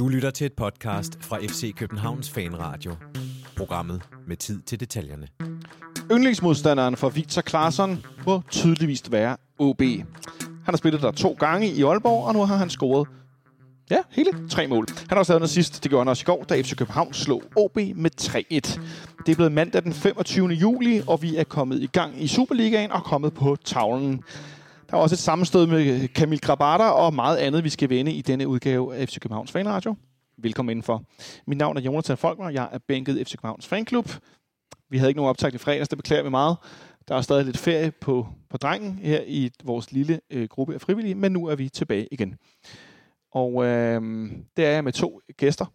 Du lytter til et podcast fra FC Københavns Fanradio. Programmet med tid til detaljerne. Yndlingsmodstanderen for Victor Claesson må tydeligvis være OB. Han har spillet der to gange i Aalborg, og nu har han scoret ja, hele tre mål. Han har også lavet noget sidst, det gjorde han også i går, da FC København slog OB med 3-1. Det er blevet mandag den 25. juli, og vi er kommet i gang i Superligaen og kommet på tavlen. Der er også et sammenstød med Kamil Grabata og meget andet, vi skal vende i denne udgave af FC Københavns Fanradio. Velkommen indenfor. Mit navn er Jonathan Folkmer, jeg er bænket FC Københavns Fanklub. Vi havde ikke nogen optag i fredags, det beklager vi meget. Der er stadig lidt ferie på, på drengen her i vores lille øh, gruppe af frivillige, men nu er vi tilbage igen. Og øh, det er jeg med to gæster,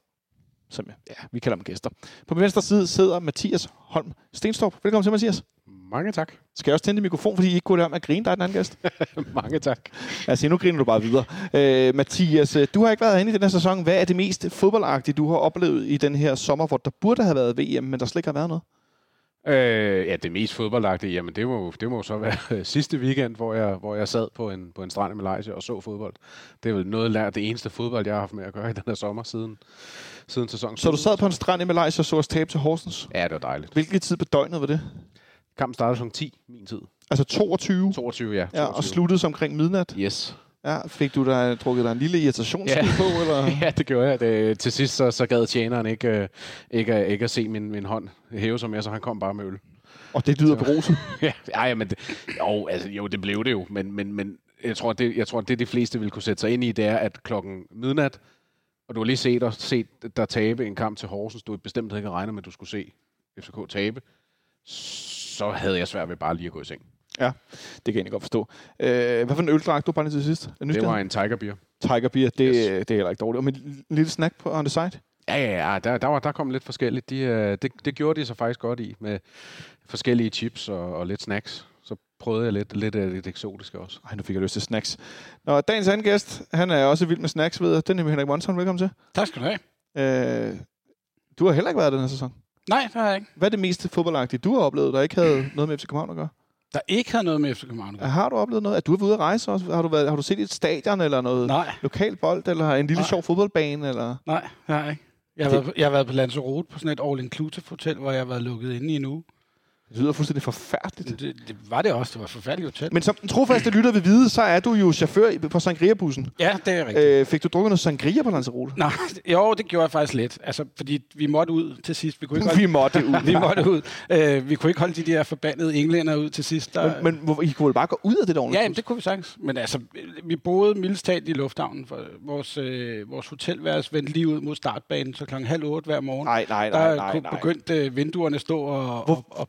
som ja, vi kalder dem gæster. På min venstre side sidder Mathias Holm Stenstorp. Velkommen til, Mathias. Mange tak. Skal jeg også tænde mikrofon, fordi I ikke kunne lade om at grine, er den anden gæst? Mange tak. Altså, nu griner du bare videre. Øh, Mathias, øh, du har ikke været inde i den her sæson. Hvad er det mest fodboldagtige, du har oplevet i den her sommer, hvor der burde have været VM, men der slet ikke har været noget? Øh, ja, det mest fodboldagtige, jamen det må, det må så være sidste weekend, hvor jeg, hvor jeg sad på en, på en strand i Malaysia og så fodbold. Det er vel noget lært, det eneste fodbold, jeg har haft med at gøre i den her sommer siden, siden sæsonen. Så du sad på en strand i Malaysia og så os tabe til Horsens? Ja, det var dejligt. Hvilken tid på døgnet var det? Kampen startede kl. 10, min tid. Altså 22? 22, ja. 22. Ja, og sluttede som omkring midnat? Yes. Ja, fik du der drukket dig en lille irritationsskid Ja. på, eller? Ja, det gjorde jeg. Det, til sidst så, så gad tjeneren ikke, øh, ikke, ikke at se min, min hånd hæve sig mere, så han kom bare med øl. Og det lyder beruset. ja, ja, men det, jo, altså, jo, det blev det jo, men, men, men jeg, tror, det, jeg tror, det de fleste vil kunne sætte sig ind i, det er, at klokken midnat, og du har lige set, og set der tabe en kamp til Horsens, du bestemt ikke regnet med, at du skulle se FCK tabe, så havde jeg svært ved bare lige at gå i seng. Ja, det kan jeg egentlig godt forstå. Øh, hvad for en øl drak du bare lige til sidst? Er Det var en Tiger Beer. Tiger Beer, det, Yes. det er heller ikke dårligt. Og en lille snack på on the side? Ja, ja, ja. Der, der, var, der kom lidt forskelligt. De, øh, det, det gjorde de så faktisk godt i, med forskellige chips og, og lidt snacks. Så prøvede jeg lidt, lidt af det eksotiske også. Ej, nu fik jeg lyst til snacks. Nå, dagens anden gæst, han er også vild med snacks, ved jeg. Den er Henrik Monson. Velkommen til. Tak skal du have. Øh, du har heller ikke været den her sæson. Nej, det har jeg ikke. Hvad er det mest fodboldagtige, du har oplevet, der ikke havde noget med FC København at gøre? Der ikke har noget med FC København. at gøre. Har du oplevet noget? Er du været ude at rejse også? Har du, været, har du set et stadion eller noget Nej, lokal bold, eller en lille Nej. sjov fodboldbane? Eller? nej, det har jeg ikke. Jeg har, Det- været, på- jeg har været på Lanzarote på sådan et all-inclusive hotel, hvor jeg har været lukket inde i en uge. Det lyder fuldstændig forfærdeligt. Det, det var det også. Det var forfærdeligt hotel. Men som den trofaste lytter vil vide, så er du jo chauffør på Sangria-bussen. ja, det er rigtigt. Øh, fik du drukket noget sangria på Lanzarote? Nej, jo, det gjorde jeg faktisk lidt. Altså, fordi vi måtte ud til sidst. Vi kunne ikke holde, Vi måtte ud. vi måtte ud. Øh, vi kunne ikke holde de der forbandede englænder ud til sidst. Der, Men, men I kunne vel bare gå ud af det der Ja, jamen, det kunne vi sagtens. Men altså, vi boede mildest talt i lufthavnen. For vores, øh, vores hotelværelse vendte lige ud mod startbanen, så klokken halv otte hver morgen. Nej, nej, der nej, nej, nej. begyndte øh, vinduerne at stå og, Hvor- og, og,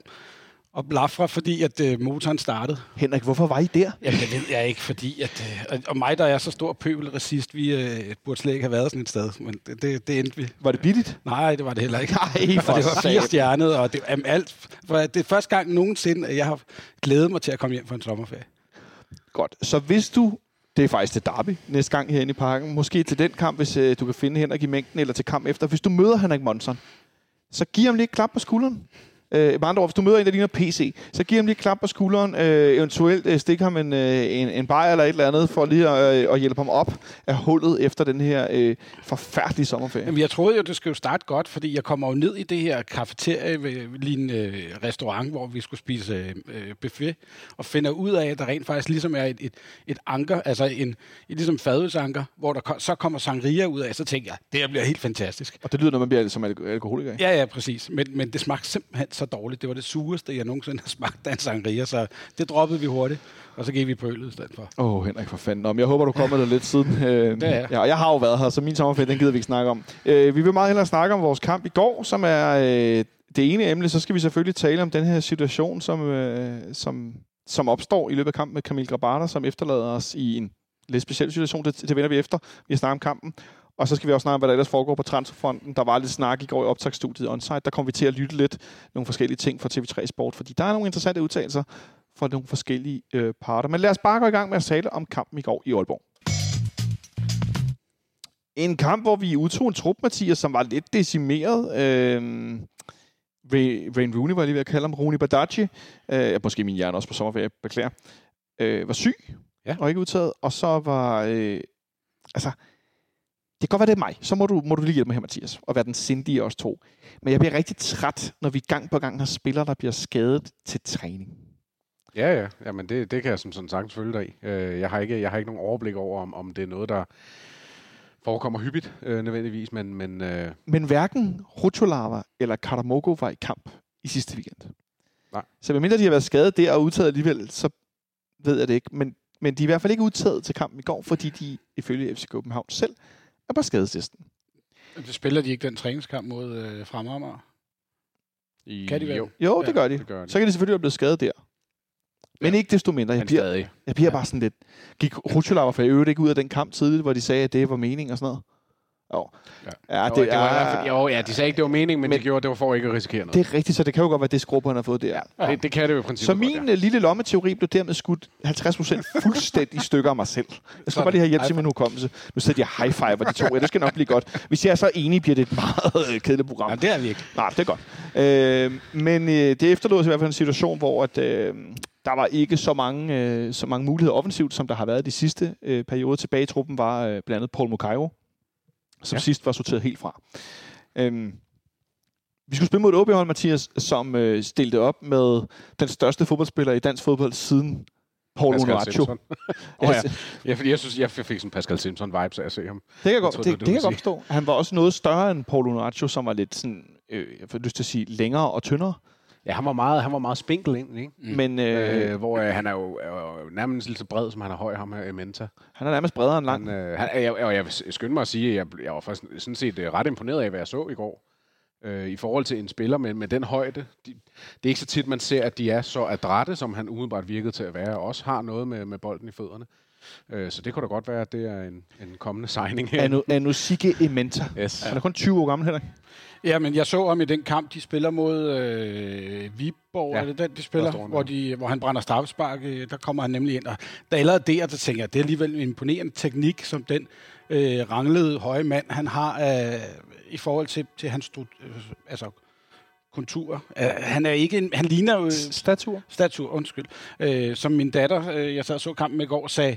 og blafre, fordi at øh, motoren startede. Henrik, hvorfor var I der? Jamen, det ved jeg ikke, fordi at, øh, og- mig, der er så stor pøbelracist, vi øh, burde slet ikke have været sådan et sted. Men det, det, det endte vi. Var det billigt? Nej, det var det heller ikke. Nej, for og det var fire stjernet, og det, jamen, alt, for det er første gang nogensinde, at jeg har glædet mig til at komme hjem fra en sommerferie. Godt. Så hvis du, det er faktisk til Derby næste gang herinde i parken, måske til den kamp, hvis øh, du kan finde Henrik i mængden, eller til kamp efter. Hvis du møder Henrik Monson, så giv ham lige et klap på skulderen. Øh, med andre ord, hvis du møder en, der ligner PC, så giv ham lige klap på skulderen, øh, eventuelt øh, stik ham en, øh, en, en bajer eller et eller andet, for lige at, øh, at hjælpe ham op af hullet efter den her øh, forfærdelige sommerferie. Jamen, jeg troede jo, det skulle jo starte godt, fordi jeg kommer jo ned i det her kafeterie ved lignende øh, restaurant, hvor vi skulle spise øh, buffet, og finder ud af, at der rent faktisk ligesom er et, et, et anker, altså en, et ligesom fadølsanker, hvor der så kommer sangria ud af, så tænker jeg, det her bliver helt fantastisk. Og det lyder, når man bliver som alko- alkoholiker. ikke? Ja, ja, præcis. Men, men det smagte simpelthen så dårligt. Det var det sureste, jeg nogensinde har smagt af en sangria, så det droppede vi hurtigt, og så gik vi på øllet i stedet for. Åh, oh, Henrik, for fanden. Nå, men jeg håber, du kommer der lidt siden. Øh, Det er. Ja, og jeg har jo været her, så min sommerferie, den gider vi ikke snakke om. Øh, vi vil meget hellere snakke om vores kamp i går, som er øh, det ene emne. Så skal vi selvfølgelig tale om den her situation, som, øh, som, som opstår i løbet af kampen med Kamil Grabata, som efterlader os i en lidt speciel situation. Det, det vender vi efter. Vi har snakket om kampen. Og så skal vi også snakke om, hvad der ellers foregår på transferfronten. Der var lidt snak i går i optagsstudiet Onsite. Der kom vi til at lytte lidt nogle forskellige ting fra TV3 Sport, fordi der er nogle interessante udtalelser fra nogle forskellige øh, parter. Men lad os bare gå i gang med at tale om kampen i går i Aalborg. En kamp, hvor vi udtog en trup, Mathias, som var lidt decimeret. Øh, Ray- Rain Rooney var jeg lige ved at kalde ham. Rooney Badaci. Øh, måske min hjerne også på sommerferie, beklager. Øh, var syg Ja. og ikke udtaget. Og så var... Øh, altså, det kan godt være, det er mig. Så må du, må du lige hjælpe mig her, Mathias, og være den sindige os to. Men jeg bliver rigtig træt, når vi gang på gang har spillere, der bliver skadet til træning. Ja, ja. Jamen, det, det kan jeg som sådan sagtens følge dig i. Øh, jeg, har ikke, jeg har ikke nogen overblik over, om, om det er noget, der forekommer hyppigt øh, nødvendigvis, men, men øh, Men hverken Rucholava eller Karamogo var i kamp i sidste weekend. Nej. Så medmindre de har været skadet der og udtaget alligevel, så ved jeg det ikke. Men, men de er i hvert fald ikke udtaget til kampen i går, fordi de ifølge FC København selv er på skadeslisten. Det spiller de ikke den træningskamp mod øh, Fremhammer. i, Kan de vel? Jo, Jo, Ja, det gør de. det gør de. Så kan de selvfølgelig være blevet skadet der. Men ikke desto mindre. Jeg men bliver, stadig. jeg bliver bare sådan lidt... Gik Rucholava for øvrigt ikke ud af den kamp tidligt, hvor de sagde, at det var mening og sådan noget? Jo. Ja. Ja, Jo, det, det var er, jo, ja, de sagde ikke, det var meningen, men, Men- de gjorde det var for ikke at risikere noget. det er rigtigt, så det kan jo godt være, det skrub, han har fået der. Ja. Det, det kan det jo i princippet Så godt, min ja. ja. lille lommeteori blev dermed skudt 50% fuldstændig i stykker af mig selv. Jeg skal bare lige have hjælp til min hukommelse. Nu sidder jeg high five de to. Ja, det skal nok blive godt. Hvis jeg er så enig, bliver det et meget øh, kedeligt program. Ja, det er vi ikke. Nej, det er godt. Øh, men øh, det efterlod os i hvert fald en situation, hvor at, øh, der var ikke så mange, øh, så mange muligheder offensivt, som der har været de sidste øh, perioder. Tilbage i truppen var øh, blandt andet Paul Mukairo, som ja. Sidst var sorteret helt fra. Øh, vi skulle spille mod et OB-hold, Mathias, som øh, stillede op med den største fodboldspiller i dansk fodbold siden Paul. Simpson. oh, ja. ja, fordi jeg synes, jeg fik sådan Pascal Simpson-vibes af at se ham. Det kan jeg, godt, det, det det, kan jeg godt forstå. Han var også noget større end Paul Onuachu, som var lidt sådan, øh, jeg får lyst til at sige, længere og tyndere. Ja, han var meget, han var meget spinkel egentlig, ikke? Mm. Men øh, Øh, hvor øh, han er jo, er jo nærmest lige så bred, som han er høj, ham her Menta. han er nærmest bredere end lang. Han, øh, han, jeg, jeg, jeg vil skynde mig at sige, at jeg, jeg var faktisk sådan set øh, ret imponeret af, hvad jeg så i går. Øh, I forhold til en spiller med, med den højde. De, det er ikke så tit, man ser, at de er så adrette, som han umiddelbart virkede til at være, og også har noget med, med bolden i fødderne. Øh, så det kunne da godt være, at det er en, en kommende signing her. Anu, Anusike Ementa. Yes. Han er kun 20 år gammel, Henrik. Ja, men jeg så ham i den kamp, de spiller mod øh, Viborg, ja. Er det den, de spiller, hvor, de, hvor han brænder straffespark. Øh, der kommer han nemlig ind, og der allerede der, der tænker jeg, det er alligevel en imponerende teknik, som den øh, ranglede høje mand, han har øh, i forhold til, til hans øh, altså, konturer. Øh, han er ikke en, han ligner jo... Statur. Statur, undskyld. Øh, som min datter, øh, jeg sad og så kampen i går, sagde,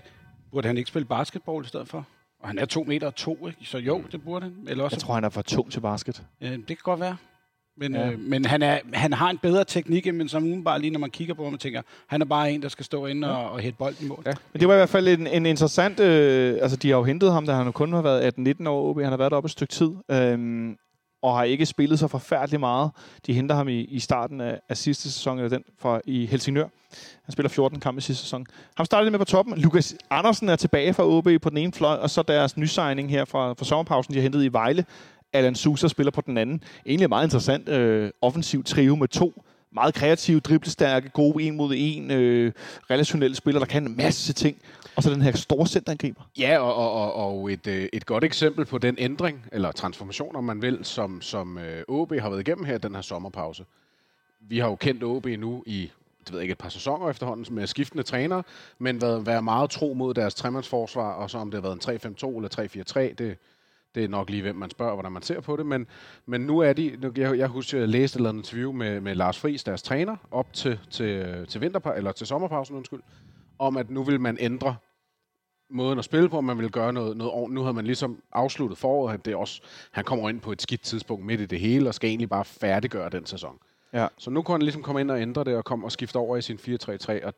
burde han ikke spille basketball i stedet for? Og han er to meter og to, ikke? så jo, det burde han. Eller også, Jeg tror, han er for tung til basket. øh, det kan godt være. Men, Ja. øh, men han, er, han har en bedre teknik, men som udenbart lige når man kigger på ham tænker, han er bare en, der skal stå inde og, og hætte bolden i mål. Ja. Men det var i hvert fald en, en interessant... Øh, altså, de har jo hentet ham, da han kun har været 18-19 år OB. Han har været deroppe et stykke tid. Øhm, og har ikke spillet så forfærdeligt meget. De henter ham i, i starten af, af sidste sæson, eller den fra i Helsingør. Han spiller 14 kampe i sidste sæson. Han startede med på toppen. Lukas Andersen er tilbage fra OB på den ene fløj, og så deres nysigning her fra, fra sommerpausen, de har hentet i Vejle. Alan Sousa spiller på den anden. Egentlig meget interessant øh, offensiv trio med to meget kreative, driblestærke, gode en mod en, øh, relationelle spillere, der kan en masse ting. Og så den her store centerangriber. Ja, og, og, og, og et, øh, et godt eksempel på den ændring, eller transformation, om man vil, som, som øh, OB har været igennem her den her sommerpause. Vi har jo kendt OB nu i det ved jeg ikke, et par sæsoner efterhånden med skiftende trænere, men været, været meget tro mod deres tremandsforsvar, og så om det har været en 3-5-2 eller 3-4-3, det, det er nok lige, hvem man spørger, hvordan man ser på det. Men, men nu er de, nu, jeg, jeg husker, jeg læste et interview med, med Lars Friis, deres træner, op til, til, til, vinterpa- eller til sommerpausen, undskyld, om at nu vil man ændre måden at spille på, man vil gøre noget, noget ordentligt. Nu har man ligesom afsluttet foråret. at Det også, han kommer ind på et skidt tidspunkt midt i det hele, og skal egentlig bare færdiggøre den sæson. Ja. Så nu kan han ligesom komme ind og ændre det, og komme og skifte over i sin 4-3-3. Og,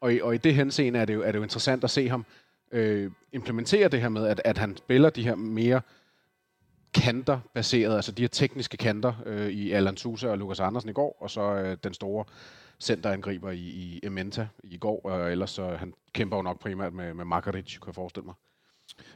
og, i, og i det henseende er det jo, er det jo interessant at se ham øh, implementere det her med, at, at han spiller de her mere kanter baseret, altså de her tekniske kanter øh, i Alan Sousa og Lukas Andersen i går, og så øh, den store centerangriber i, i Ementa i går, og ellers så han kæmper jo nok primært med, med Makaric, kan jeg forestille mig.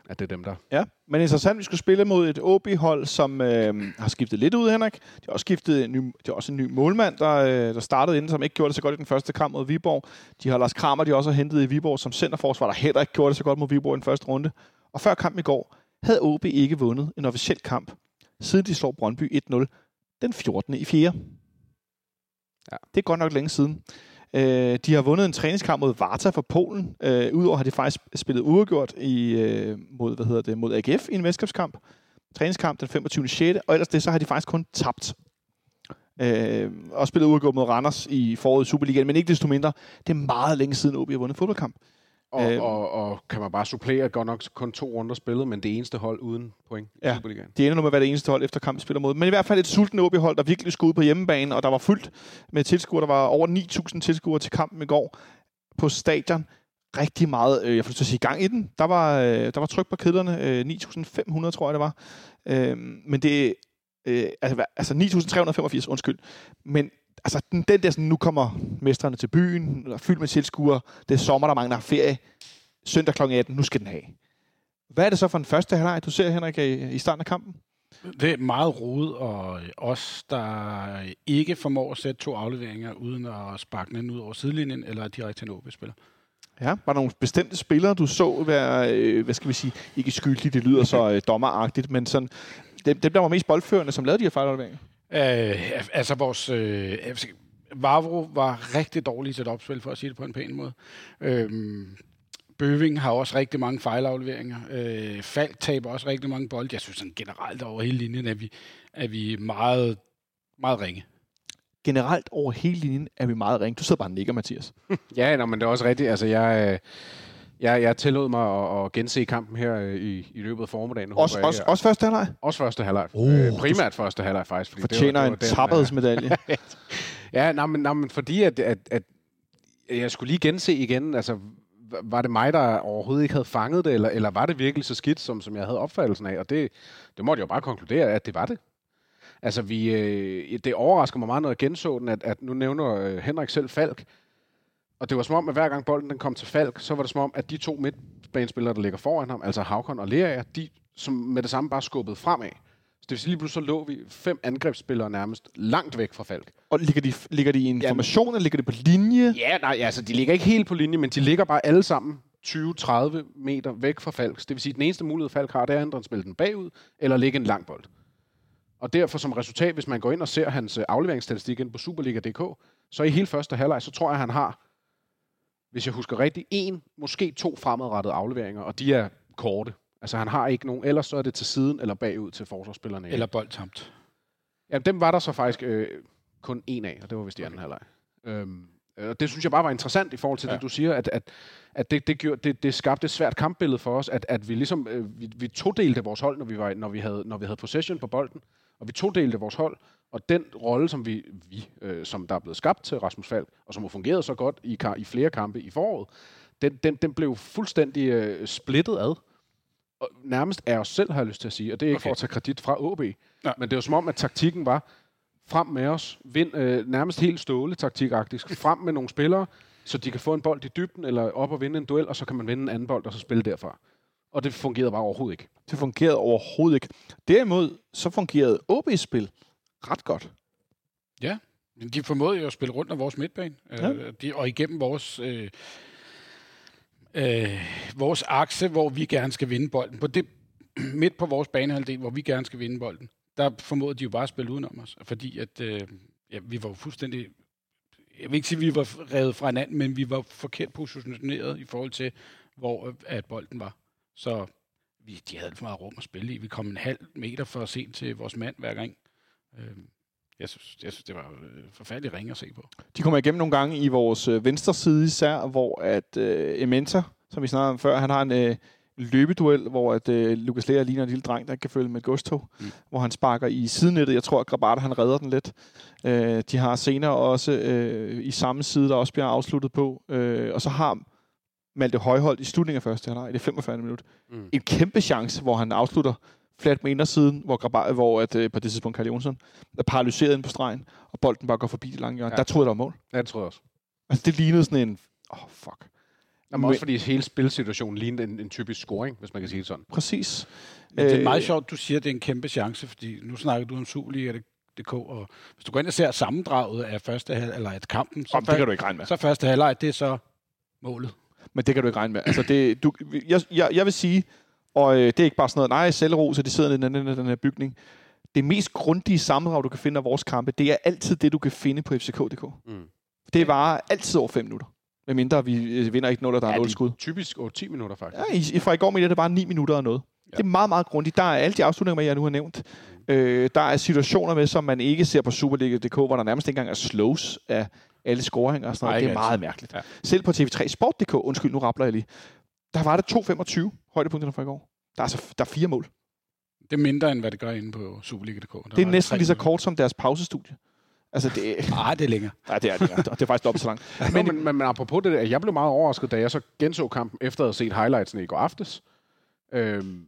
At det er dem, der... Ja, men interessant, vi skulle spille mod et OB-hold, som øh, har skiftet lidt ud, Henrik. De har også skiftet en ny, de har også en ny målmand, der, øh, der startede inden, som ikke gjorde det så godt i den første kamp mod Viborg. De har Lars Kramer, de også har hentet i Viborg som centerforsvar, der heller ikke gjorde det så godt mod Viborg i den første runde. Og før kampen i går havde OB ikke vundet en officiel kamp, siden de slår Brøndby 1-0 den 14. i 4. Ja. Det er godt nok længe siden. Øh, de har vundet en træningskamp mod Varta for Polen. Øh, Udover har de faktisk spillet uafgjort i, øh, mod, hvad hedder det, mod AGF i en venskabskamp. Træningskamp den 25. 6. Og ellers det, så har de faktisk kun tabt. Øh, og spillet uafgjort mod Randers i foråret i Superligaen, men ikke desto mindre. Det er meget længe siden, OB har vundet fodboldkamp. Og, Øhm. og, og kan man bare supplere, godt nok kun to runder spillet, men det eneste hold uden point i Ja. Superligaen. De ender nu med at være det eneste hold efter kampen spiller mod. Men i hvert fald et sulten OB-hold, der virkelig skulle ud på hjemmebane, og der var fuldt med tilskuere. Der var over 9.000 tilskuere til kampen i går på stadion. Rigtig meget, øh, jeg får lyst til at sige, gang i den. Der var, øh, der var tryk på kedlerne. Øh, 9.500, tror jeg, det var. Øh, men det øh, altså, altså 9.385, undskyld. Men altså, den, den der, sådan, nu kommer mestrene til byen, fyldt med tilskuere. Det er sommer, der er har ferie. Søndag kl. 18, nu skal den have. Hvad er det så for en første halvleg, du ser, Henrik, i, i starten af kampen? Det er meget rodet, og os, der ikke formår at sætte to afleveringer uden at sparke den ud over sidelinjen, eller direkte til en OB-spiller. Ja, var der nogle bestemte spillere, du så være, øh, hvad skal vi sige, ikke skyldige, det lyder så øh, dommeragtigt, men sådan, dem, dem, der var mest boldførende, som lavede de her fejlafleveringer? Øh, altså vores... Øh, Vavro var rigtig dårlig til et opspil, for at sige det på en pæn måde. Øh, Bøving har også rigtig mange fejlafleveringer. Øh, Falk taber også rigtig mange bolde. Jeg synes sådan generelt over hele linjen, at vi, at vi er meget, meget ringe. Generelt over hele linjen er vi meget ringe. Du sidder bare og nikker, Mathias. Ja, nå, men det er også rigtigt. Altså, jeg, øh, jeg, jeg tillod mig at, at gense kampen her øh, i, i løbet af formiddagen. Også, jeg, også, også første halvleg. også første halvleg. Uh, øh, primært første halvleg, faktisk. Fordi Fortjener en den, øh, tapperhedsmedalje. Ja, nej, men, nej, men fordi at, at, at jeg skulle lige gense igen, altså var det mig, der overhovedet ikke havde fanget det, eller, eller var det virkelig så skidt, som, som jeg havde opfattelsen af? Og det, det måtte jeg jo bare konkludere, at det var det. Altså, vi, øh, det overrasker mig meget, når jeg genså den, at, at nu nævner øh, Henrik selv Falk, og det var som om, at hver gang bolden den kom til Falk, så var det som om, at de to midtbanespillere, der ligger foran ham, altså Havkon og Lea, de som med det samme bare skubbede fremad. Så det vil sige, lige pludselig så lå vi fem angrebsspillere nærmest langt væk fra Falk. Og ligger de, ligger de i en formation, eller ligger de på linje? Ja, nej, altså de ligger ikke helt på linje, men de ligger bare alle sammen 20-30 meter væk fra Falk. Det vil sige, at den eneste mulighed, Falk har, det er at spille den bagud, eller lægge en lang bold. Og derfor som resultat, hvis man går ind og ser hans øh, afleveringsstatistik ind på Superliga.dk, så i hele første halvleg, så tror jeg, han har, hvis jeg husker rigtigt, en, måske to fremadrettede afleveringer, og de er korte. Altså han har ikke nogen, ellers så er det til siden eller bagud til forsvarsspillerne. Eller boldtamt. Ja, dem var der så faktisk øh, kun en af, og det var vist i anden halvleg. Øhm, øh, og det synes jeg bare var interessant i forhold til. Ja. det, du siger, at, at, at det, det, gjorde, det, det skabte et svært kampbillede for os, at, at vi ligesom, øh, vi, vi todelte vores hold, når vi, var, når, vi havde, når vi havde possession på bolden, og vi todelte vores hold, og den rolle, som, vi, vi, øh, som der er blevet skabt til Rasmus Falk, og som har fungeret så godt i, i flere kampe i foråret, den, den, den blev fuldstændig øh, splittet ad. Og nærmest af os selv, har jeg lyst til at sige, og det er ikke okay. for at tage kredit fra OB, Ja. men det var som om, at taktikken var, frem med os, vind, øh, nærmest helt ståle taktikagtigt, frem med nogle spillere, så de kan få en bold i dybden, eller op og vinde en duel, og så kan man vinde en anden bold, og så spille derfra. Og det fungerede bare overhovedet ikke. Det fungerede overhovedet ikke. Derimod, så fungerede OB's spil ret godt. Men De formåede jo at spille rundt om vores midtbane, Ja. øh, de, og igennem vores, øh, øh, vores akse, hvor vi gerne skal vinde bolden. På det, midt på vores banehalvdel, hvor vi gerne skal vinde bolden, der formåede de jo bare at spille udenom os, fordi at, øh, ja, vi var jo fuldstændig... Jeg vil ikke sige, at vi var revet fra hinanden, men vi var forkert positioneret i forhold til, hvor øh, at bolden var. Så vi, de havde alt for meget rum at spille i. Vi kom en halv meter for sent til vores mand hver gang. Øh, jeg synes, jeg synes, det var øh, forfærdeligt ringe at se på. De kommer igennem nogle gange i vores øh, venstre side især, hvor at øh, Ementa, som vi snakkede om før, han har en øh, løbeduel, hvor at øh, Lukas Lea ligner en lille dreng, der kan følge med et godstog. Mm. hvor han sparker i sidenettet. Jeg tror, at Grabata, han redder den lidt. Øh, de har senere også øh, i samme side, der også bliver afsluttet på. Øh, og så har Malte Højholdt i slutningen af første halvleg, i det 45. minut, Mm. en kæmpe chance, hvor han afslutter flat med indersiden, hvor, Grabata, hvor at, øh, på det tidspunkt Karl Jonsson er paralyseret ind på stregen, og bolden bare går forbi det lange hjørne. Ja. Der troede jeg, der var mål. Ja, det tror jeg også. Altså, det lignede sådan en... Åh, oh, fuck. Jamen, Men- også fordi hele spilsituationen lignede en, en typisk scoring, hvis man kan sige det sådan. Præcis. Men det er Øh, meget sjovt, du siger, at det er en kæmpe chance, fordi nu snakker du om Superliga.dk, og hvis du går ind og ser sammendraget af første halv, eller af kampen, så, Om, det kan du ikke regne med. så første halvleg, det er så målet. Men det kan du ikke regne med. Altså, det, du, jeg, jeg, jeg vil sige, og øh, det er ikke bare sådan noget, nej, selvro, så de sidder i den, den, den her bygning. Det mest grundige sammendrag, du kan finde af vores kampe, det er altid det, du kan finde på fck.dk. Mm. Det var altid over 5 minutter. Med mindre vi øh, vinder ikke 0, og der er 0 de skud. Typisk 8-10 minutter, faktisk. Ja, i, fra i går med det, det bare 9 minutter og noget. Ja. Det er meget, meget grundigt. Der er alle de afslutninger med, jeg nu har nævnt. Øh, der er situationer med, som man ikke ser på Superliga.dk, hvor der nærmest ikke engang er slows af, alle scoringer og sådan noget. Det er ikke meget altid. mærkeligt. Ja. Ja. Selv på TV3 Sport.dk, undskyld, nu rappler jeg lige, der var det 2,25 højdepunkterne fra i går. Der er, altså, der er fire mål. Det er mindre, end hvad det gør inde på Superliga.dk. Der Det er næsten lige så kort som deres pausestudie. Altså, det, Nej, det er længere. nej, det er det. ja. Det er faktisk dobbelt så langt. Men, men, men, men apropos det der, jeg blev meget overrasket, da jeg så genså kampen, efter at have set highlightsene i går aftes. Øhm,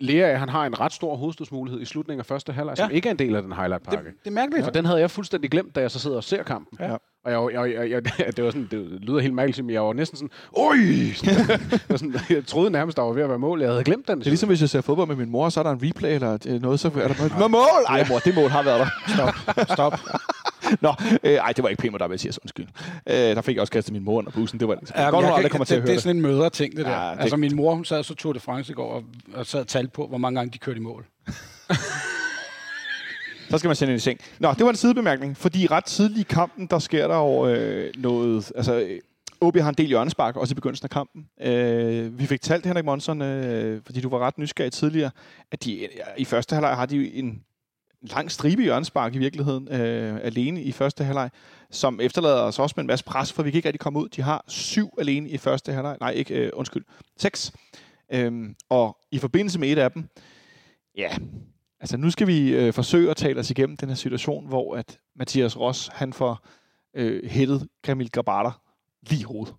Lea, han har en ret stor hovedstødsmulighed i slutningen af første halvleg, ja. som Ja. ikke er en del af den highlight-pakke. Det, det er mærkeligt. For den havde jeg fuldstændig glemt, da jeg så sidder og ser kampen. Ja. Og jeg, jeg, jeg, jeg, det, var sådan, det lyder helt mærkeligt, men jeg var næsten sådan, oj! jeg, var sådan, jeg troede nærmest, der var ved at være mål. Jeg havde glemt den. Det er ligesom, hvis jeg ser fodbold med min mor, så er der en replay eller noget, så er der bare, Nå, mål! Ej, mor, det mål har været der. Stop. Stop. Nå, øh, ej, det var ikke pænt dig, Mathias, undskyld. Øh, der fik jeg også kastet min mor under bussen. Det var. Ja, Godt, jeg kan- kommer til at høre det er sådan en mødre-ting, det der. Ja, det-. Altså, min mor, hun sad så Tour de France i går og, og sad og talte på, hvor mange gange de kørte i mål. Så skal man sende en i seng. Nå, det var en sidebemærkning, fordi ret tidligt i kampen, der sker der jo øh, noget... Altså, øh, OB har en del hjørnespark, også i begyndelsen af kampen. Øh, vi fik talt, Henrik Monson, øh, fordi du var ret nysgerrig tidligere, at de i første halvleg har de en lang stribe hjørnespark i virkeligheden, øh, alene i første halvleg, som efterlader os også med en masse pres, for vi kan ikke rigtig komme ud. De har syv alene i første halvleg. Nej, ikke, øh, undskyld, seks. Øhm, og i forbindelse med et af dem, ja, altså nu skal vi øh, forsøge at tale os igennem den her situation, hvor at Mathias Ross, han får øh, hættet Kamil Grabata lige i hovedet.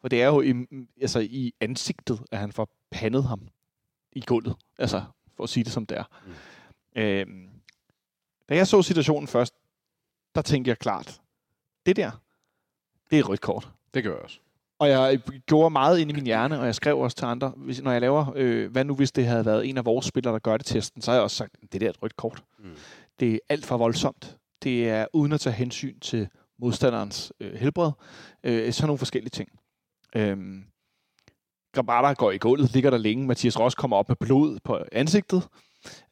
For det er jo i, altså, i ansigtet, at han får pandet ham i gulvet. Altså, for at sige det som det er. Mm. Øhm, da jeg så situationen først, der tænkte jeg klart, det der, det er et rødt kort. Det gør jeg også. Og jeg gjorde meget ind i min hjerne, og jeg skrev også til andre, hvis, når jeg laver, øh, hvad nu hvis det havde været en af vores spillere, der gør det testen, så har jeg også sagt, det der er et rødt kort. Mm. Det er alt for voldsomt. Det er uden at tage hensyn til modstanderens øh, helbred. Øh, sådan nogle forskellige ting. Øhm, Grabata går i gulvet, ligger der længe. Mathias Ross kommer op med blod på ansigtet.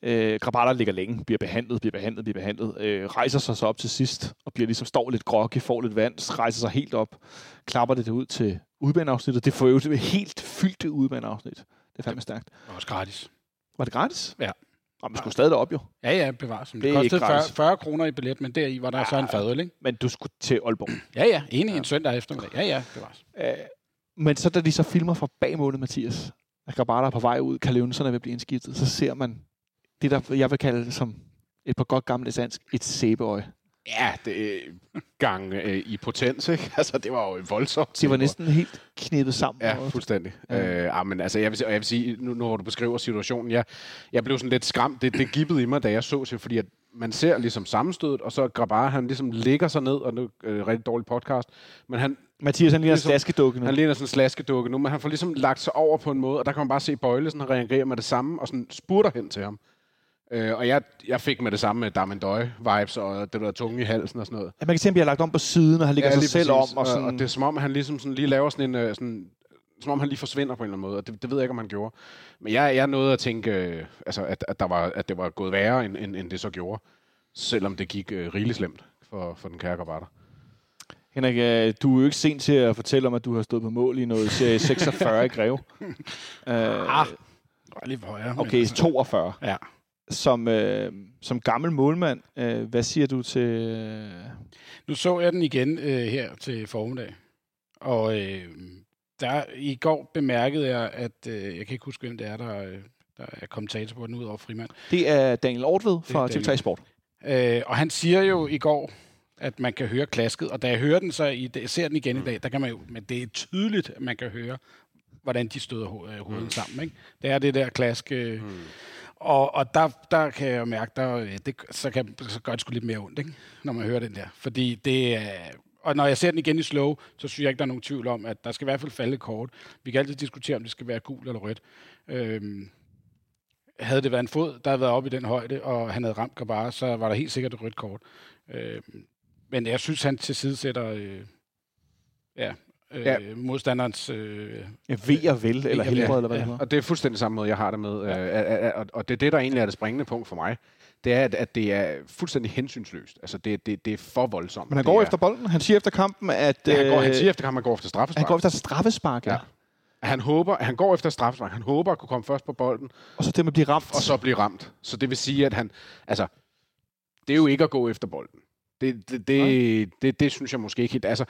Øh, Grabata ligger længe, bliver behandlet, bliver behandlet, bliver behandlet. Øh, rejser sig så op til sidst, og bliver ligesom, står lidt groggy, får lidt vand, rejser sig helt op, klapper det ud til udbaneafsnittet. Det får jo et helt fyldt udbaneafsnit. Det er fandme stærkt. Det var også gratis. Var det gratis? Ja. Og man skulle stadig derop jo. Ja, ja, bevares. Det, Det er kostede 40, gratis. 40 kroner i billet, men deri var der ja. så en fadøl, ikke? Men du skulle til Aalborg. Ja, ja. Enig ja. en søndag eftermiddag. Ja, ja, bevares. Øh, men så da de så filmer fra bagmålet, Mathias, at Grabata er på vej ud, kan Levenserne vil blive indskiftet, så ser man det, der jeg vil kalde som et på godt gammelt dansk, et sæbeøje. Ja, det gang øh, i potens, ikke? Altså, det var jo voldsomt. Det var næsten helt knippet sammen. Ja, fuldstændig. Ja. Øh, ah, men altså, jeg vil, og jeg vil sige, nu, nu hvor du beskriver situationen, jeg, jeg blev sådan lidt skræmt. Det, det gibbede i mig, da jeg så det, fordi at man ser ligesom sammenstødet, og så Grabar, han ligesom ligger sig ned, og nu er øh, rigtig dårlig podcast, men han, Mathias, han ligner Ligesom- slaskedukke nu. han ligner sådan en slaskedukke nu, men han får ligesom lagt sig over på en måde, og der kan man bare se Bøjle sådan reagere med det samme, og sådan spurter hen til ham. Øh, og jeg, jeg fik med det samme med Damendøj-vibes, og det der tunge i halsen og sådan noget. Ja, man kan se, at han bliver lagt om på siden, og han ligger sig lige selv præcis. om. Og sådan, og det er som om, han ligesom sådan lige laver sådan en... øh, Sådan, som om han lige forsvinder på en eller anden måde, og det, det ved jeg ikke, om han gjorde. Men jeg, jeg nåede at tænke, øh, altså, at, at, der var, at det var gået værre, end, end, end det så gjorde. Selvom det gik øh, rigeligt slemt for, for den kære Grabater. Henrik, øh, du er jo ikke sent til at fortælle om, at du har stået på mål i noget serie 46 i Greve. Uh, Ah, var lige højere. okay, 42. Ja. Som, øh, som gammel målmand, øh, hvad siger du til... Øh, Nu så jeg den igen øh, her til formiddag, og øh, der i går bemærkede jeg, at øh, jeg kan ikke huske, hvem det er, der, øh, der er kommentator på den ud over frimand. det er Daniel Ortved fra Det er TV3 Daniel. Sport. Øh, og han siger jo i går, at man kan høre klasket, og da jeg hører den så i, jeg ser den igen i dag, der kan man jo, men det er tydeligt, at man kan høre, hvordan de støder ho- øh, hovedet mm. sammen. Ikke? Det er det der klask. Øh, mm. Og, og der, der kan jeg jo mærke, der, det, så, kan, så gør det sgu lidt mere ondt, ikke? når man hører den der. Fordi det er... Og når jeg ser den igen i slow, så synes jeg ikke, der er nogen tvivl om, at der skal i hvert fald falde kort. Vi kan altid diskutere, om det skal være gult eller rødt. Øhm, havde det været en fod, der havde været oppe i den højde, og han havde ramt Grabara, så var der helt sikkert et rødt kort. Øhm, men jeg synes, han tilsidesætter øh, ja, øh, Ja. Ja, modstanderens... Øh, ved og vel, eller helbred, eller hvad ja. det hedder. Og det er fuldstændig samme måde, jeg har det med. Ja. Øh, og, og det er det, der egentlig er det springende punkt for mig. Det er, at, at det er fuldstændig hensynsløst. Altså, det, det, det er for voldsomt. Men han det går er, efter bolden. Han siger efter kampen, at... Ja, han, går, han øh, siger efter kampen, han går efter straffespark. han går efter straffespark, ja. Ja. Han håber, han går efter straffespark. Han håber at kunne komme først på bolden, Og så det med at blive ramt. og så blive ramt. Så det vil sige, at han... Altså, det er jo ikke at gå efter bolden. Det, det, det, det, det synes jeg måske ikke helt. Altså,